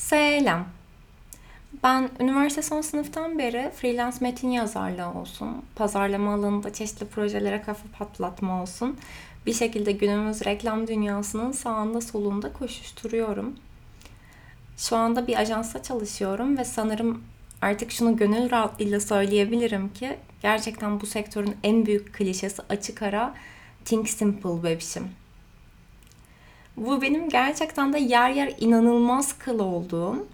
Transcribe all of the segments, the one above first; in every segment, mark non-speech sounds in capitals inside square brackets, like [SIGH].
Selam. Ben üniversite son sınıftan beri freelance metin yazarlığı olsun, pazarlama alanında çeşitli projelere kafa patlatma olsun, bir şekilde günümüz reklam dünyasının sağında solunda koşuşturuyorum. Şu anda bir ajansta çalışıyorum ve sanırım artık şunu gönül rahatlığıyla söyleyebilirim ki gerçekten bu sektörün en büyük klişesi açık ara think simple bebişim. Bu benim gerçekten de yer yer inanılmaz kıl olduğum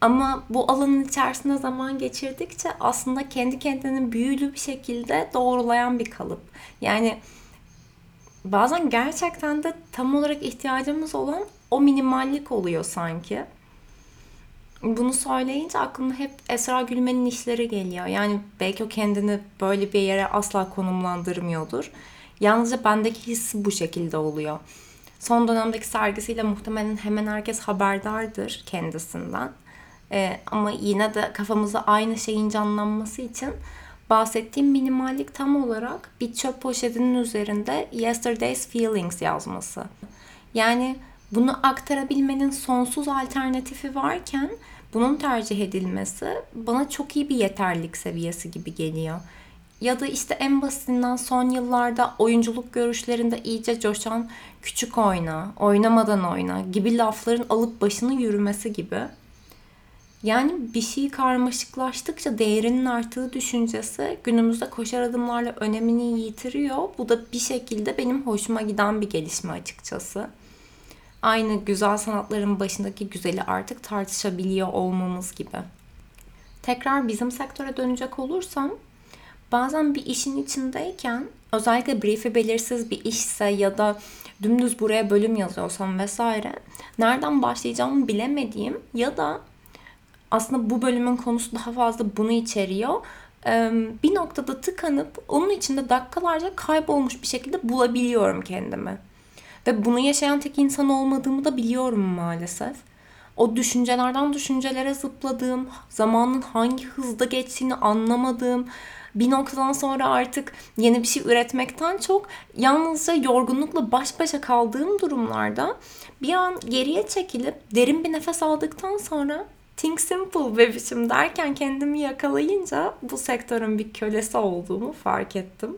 ama bu alanın içerisinde zaman geçirdikçe aslında kendi kendini büyülü bir şekilde doğrulayan bir kalıp. Yani bazen gerçekten de tam olarak ihtiyacımız olan o minimallik oluyor sanki. Bunu söyleyince aklıma hep Esra Gülmen'in işleri geliyor. Yani belki o kendini böyle bir yere asla konumlandırmıyordur. Yalnızca bendeki his bu şekilde oluyor. Son dönemdeki sergisiyle muhtemelen hemen herkes haberdardır kendisinden. Ee, ama yine de kafamızda aynı şeyin canlanması için bahsettiğim minimallik tam olarak bir çöp poşetinin üzerinde Yesterday's Feelings yazması. Yani bunu aktarabilmenin sonsuz alternatifi varken bunun tercih edilmesi bana çok iyi bir yeterlik seviyesi gibi geliyor. Ya da işte en basitinden son yıllarda oyunculuk görüşlerinde iyice coşan küçük oyna, oynamadan oyna gibi lafların alıp başını yürümesi gibi. Yani bir şey karmaşıklaştıkça değerinin arttığı düşüncesi günümüzde koşar adımlarla önemini yitiriyor. Bu da bir şekilde benim hoşuma giden bir gelişme açıkçası. Aynı güzel sanatların başındaki güzeli artık tartışabiliyor olmamız gibi. Tekrar bizim sektöre dönecek olursam bazen bir işin içindeyken özellikle brief'i belirsiz bir işse ya da dümdüz buraya bölüm yazıyorsam vesaire nereden başlayacağımı bilemediğim ya da aslında bu bölümün konusu daha fazla bunu içeriyor. Bir noktada tıkanıp onun içinde dakikalarca kaybolmuş bir şekilde bulabiliyorum kendimi. Ve bunu yaşayan tek insan olmadığımı da biliyorum maalesef. O düşüncelerden düşüncelere zıpladığım, zamanın hangi hızda geçtiğini anlamadığım, bir noktadan sonra artık yeni bir şey üretmekten çok yalnızca yorgunlukla baş başa kaldığım durumlarda bir an geriye çekilip derin bir nefes aldıktan sonra Think Simple bebişim derken kendimi yakalayınca bu sektörün bir kölesi olduğumu fark ettim.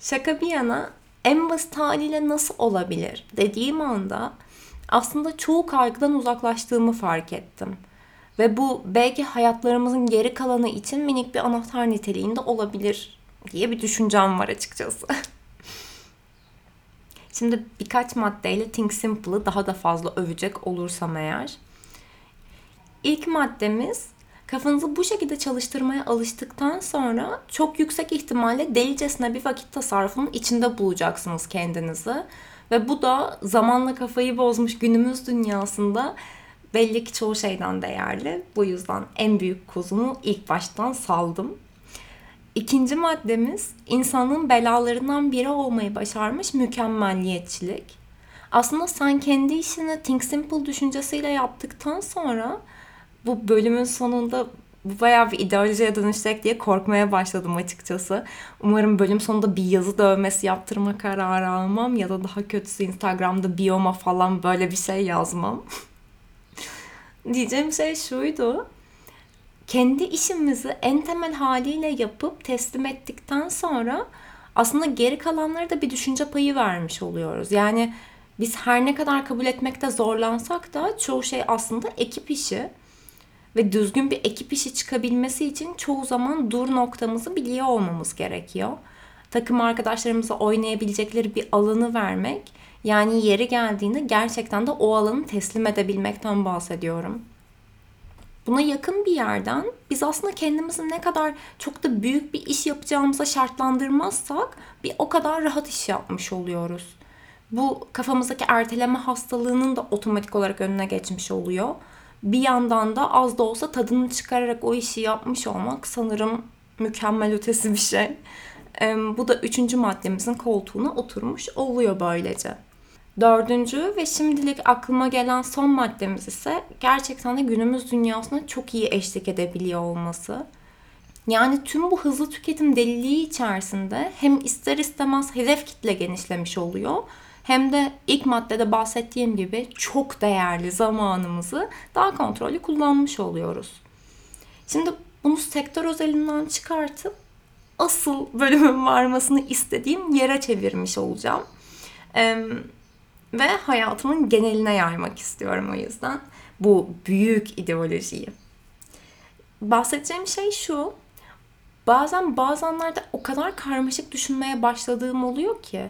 Şaka bir yana en basit haliyle nasıl olabilir dediğim anda aslında çoğu kaygıdan uzaklaştığımı fark ettim. Ve bu belki hayatlarımızın geri kalanı için minik bir anahtar niteliğinde olabilir diye bir düşüncem var açıkçası. [LAUGHS] Şimdi birkaç maddeyle Think Simple'ı daha da fazla övecek olursam eğer. İlk maddemiz kafanızı bu şekilde çalıştırmaya alıştıktan sonra çok yüksek ihtimalle delicesine bir vakit tasarrufunun içinde bulacaksınız kendinizi. Ve bu da zamanla kafayı bozmuş günümüz dünyasında belli ki çoğu şeyden değerli. Bu yüzden en büyük kozumu ilk baştan saldım. İkinci maddemiz insanlığın belalarından biri olmayı başarmış mükemmelliyetçilik. Aslında sen kendi işini Think Simple düşüncesiyle yaptıktan sonra bu bölümün sonunda bu bayağı bir ideolojiye dönüşecek diye korkmaya başladım açıkçası. Umarım bölüm sonunda bir yazı dövmesi yaptırma kararı almam ya da daha kötüsü Instagram'da biyoma falan böyle bir şey yazmam. [LAUGHS] Diyeceğim şey şuydu. Kendi işimizi en temel haliyle yapıp teslim ettikten sonra aslında geri kalanlara da bir düşünce payı vermiş oluyoruz. Yani biz her ne kadar kabul etmekte zorlansak da çoğu şey aslında ekip işi ve düzgün bir ekip işi çıkabilmesi için çoğu zaman dur noktamızı biliyor olmamız gerekiyor. Takım arkadaşlarımıza oynayabilecekleri bir alanı vermek, yani yeri geldiğinde gerçekten de o alanı teslim edebilmekten bahsediyorum. Buna yakın bir yerden biz aslında kendimizi ne kadar çok da büyük bir iş yapacağımıza şartlandırmazsak bir o kadar rahat iş yapmış oluyoruz. Bu kafamızdaki erteleme hastalığının da otomatik olarak önüne geçmiş oluyor bir yandan da az da olsa tadını çıkararak o işi yapmış olmak sanırım mükemmel ötesi bir şey. Bu da üçüncü maddemizin koltuğuna oturmuş oluyor böylece. Dördüncü ve şimdilik aklıma gelen son maddemiz ise gerçekten de günümüz dünyasına çok iyi eşlik edebiliyor olması. Yani tüm bu hızlı tüketim deliliği içerisinde hem ister istemez hedef kitle genişlemiş oluyor hem de ilk maddede bahsettiğim gibi çok değerli zamanımızı daha kontrollü kullanmış oluyoruz. Şimdi bunu sektör özelinden çıkartıp asıl bölümün varmasını istediğim yere çevirmiş olacağım. Ve hayatımın geneline yaymak istiyorum o yüzden bu büyük ideolojiyi. Bahsedeceğim şey şu. Bazen bazenlerde o kadar karmaşık düşünmeye başladığım oluyor ki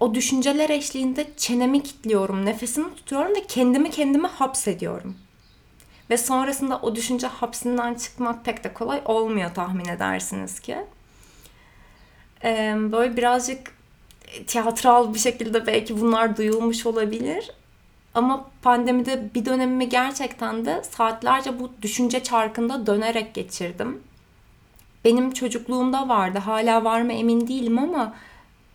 o düşünceler eşliğinde çenemi kilitliyorum, nefesimi tutuyorum ve kendimi kendime hapsediyorum. Ve sonrasında o düşünce hapsinden çıkmak pek de kolay olmuyor tahmin edersiniz ki. Ee, böyle birazcık tiyatral bir şekilde belki bunlar duyulmuş olabilir. Ama pandemide bir dönemimi gerçekten de saatlerce bu düşünce çarkında dönerek geçirdim. Benim çocukluğumda vardı. Hala var mı emin değilim ama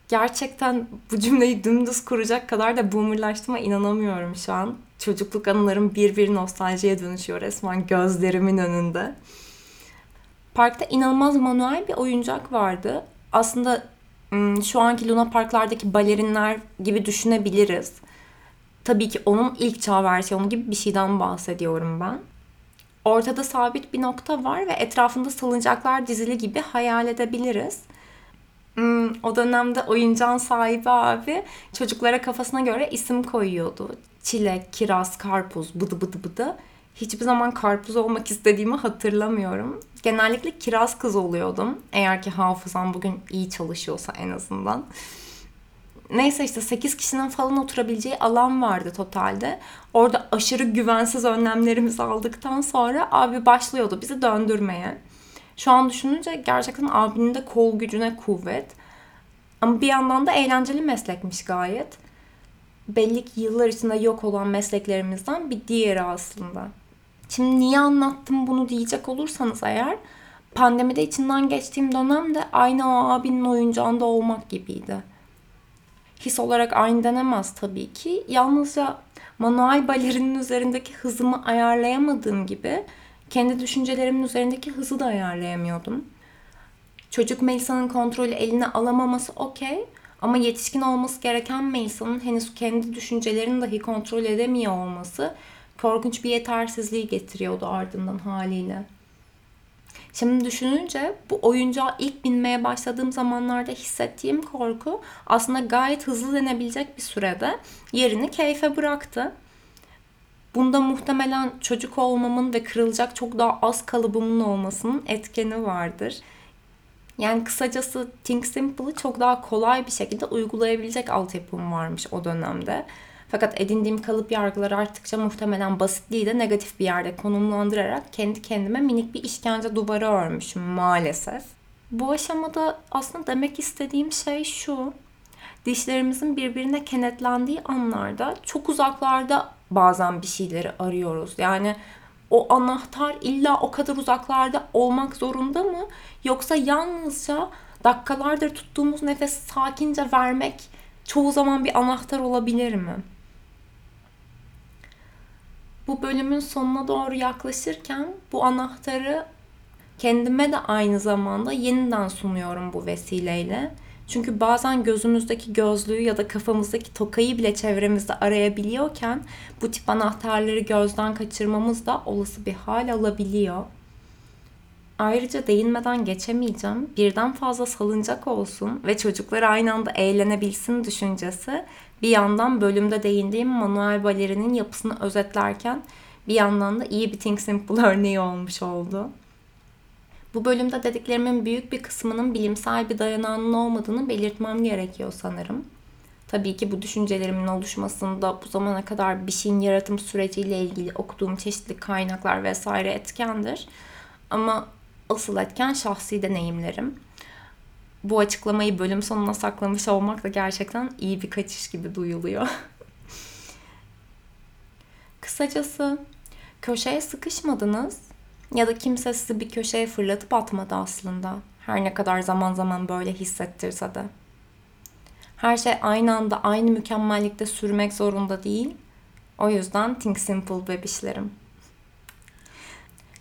gerçekten bu cümleyi dümdüz kuracak kadar da boomerlaştığıma inanamıyorum şu an. Çocukluk anılarım bir bir nostaljiye dönüşüyor resmen gözlerimin önünde. Parkta inanılmaz manuel bir oyuncak vardı. Aslında şu anki Luna Parklardaki balerinler gibi düşünebiliriz. Tabii ki onun ilk çağ versiyonu gibi bir şeyden bahsediyorum ben. Ortada sabit bir nokta var ve etrafında salıncaklar dizili gibi hayal edebiliriz. Hmm, o dönemde oyuncağın sahibi abi çocuklara kafasına göre isim koyuyordu. Çilek, kiraz, karpuz, bıdı bıdı bıdı. Hiçbir zaman karpuz olmak istediğimi hatırlamıyorum. Genellikle kiraz kız oluyordum. Eğer ki hafızam bugün iyi çalışıyorsa en azından. Neyse işte 8 kişinin falan oturabileceği alan vardı totalde. Orada aşırı güvensiz önlemlerimizi aldıktan sonra abi başlıyordu bizi döndürmeye. Şu an düşününce gerçekten abinin de kol gücüne kuvvet. Ama bir yandan da eğlenceli meslekmiş gayet. Belli ki yıllar içinde yok olan mesleklerimizden bir diğeri aslında. Şimdi niye anlattım bunu diyecek olursanız eğer pandemide içinden geçtiğim dönem de aynı o abinin oyuncağında olmak gibiydi. His olarak aynı denemez tabii ki. Yalnızca manuel balerinin üzerindeki hızımı ayarlayamadığım gibi kendi düşüncelerimin üzerindeki hızı da ayarlayamıyordum. Çocuk Melisa'nın kontrolü eline alamaması okey ama yetişkin olması gereken Melisa'nın henüz kendi düşüncelerini dahi kontrol edemiyor olması korkunç bir yetersizliği getiriyordu ardından haliyle. Şimdi düşününce bu oyuncağa ilk binmeye başladığım zamanlarda hissettiğim korku aslında gayet hızlı denebilecek bir sürede yerini keyfe bıraktı. Bunda muhtemelen çocuk olmamın ve kırılacak çok daha az kalıbımın olmasının etkeni vardır. Yani kısacası Think Simple'ı çok daha kolay bir şekilde uygulayabilecek altyapım varmış o dönemde. Fakat edindiğim kalıp yargıları arttıkça muhtemelen basitliği de negatif bir yerde konumlandırarak kendi kendime minik bir işkence duvarı örmüşüm maalesef. Bu aşamada aslında demek istediğim şey şu. Dişlerimizin birbirine kenetlendiği anlarda çok uzaklarda bazen bir şeyleri arıyoruz. Yani o anahtar illa o kadar uzaklarda olmak zorunda mı? Yoksa yalnızca dakikalardır tuttuğumuz nefesi sakince vermek çoğu zaman bir anahtar olabilir mi? Bu bölümün sonuna doğru yaklaşırken bu anahtarı kendime de aynı zamanda yeniden sunuyorum bu vesileyle. Çünkü bazen gözümüzdeki gözlüğü ya da kafamızdaki tokayı bile çevremizde arayabiliyorken bu tip anahtarları gözden kaçırmamız da olası bir hal alabiliyor. Ayrıca değinmeden geçemeyeceğim. Birden fazla salıncak olsun ve çocuklar aynı anda eğlenebilsin düşüncesi bir yandan bölümde değindiğim manuel balerinin yapısını özetlerken bir yandan da iyi bir Think Simple örneği olmuş oldu. Bu bölümde dediklerimin büyük bir kısmının bilimsel bir dayanağının olmadığını belirtmem gerekiyor sanırım. Tabii ki bu düşüncelerimin oluşmasında bu zamana kadar bir şeyin yaratım süreciyle ilgili okuduğum çeşitli kaynaklar vesaire etkendir. Ama asıl etken şahsi deneyimlerim bu açıklamayı bölüm sonuna saklamış olmak da gerçekten iyi bir kaçış gibi duyuluyor. [LAUGHS] Kısacası köşeye sıkışmadınız ya da kimse sizi bir köşeye fırlatıp atmadı aslında. Her ne kadar zaman zaman böyle hissettirse de. Her şey aynı anda aynı mükemmellikte sürmek zorunda değil. O yüzden think simple bebişlerim.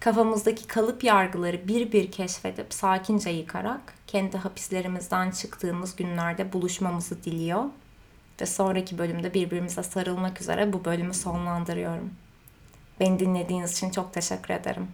Kafamızdaki kalıp yargıları bir bir keşfedip sakince yıkarak kendi hapislerimizden çıktığımız günlerde buluşmamızı diliyor. ve sonraki bölümde birbirimize sarılmak üzere bu bölümü sonlandırıyorum. Beni dinlediğiniz için çok teşekkür ederim.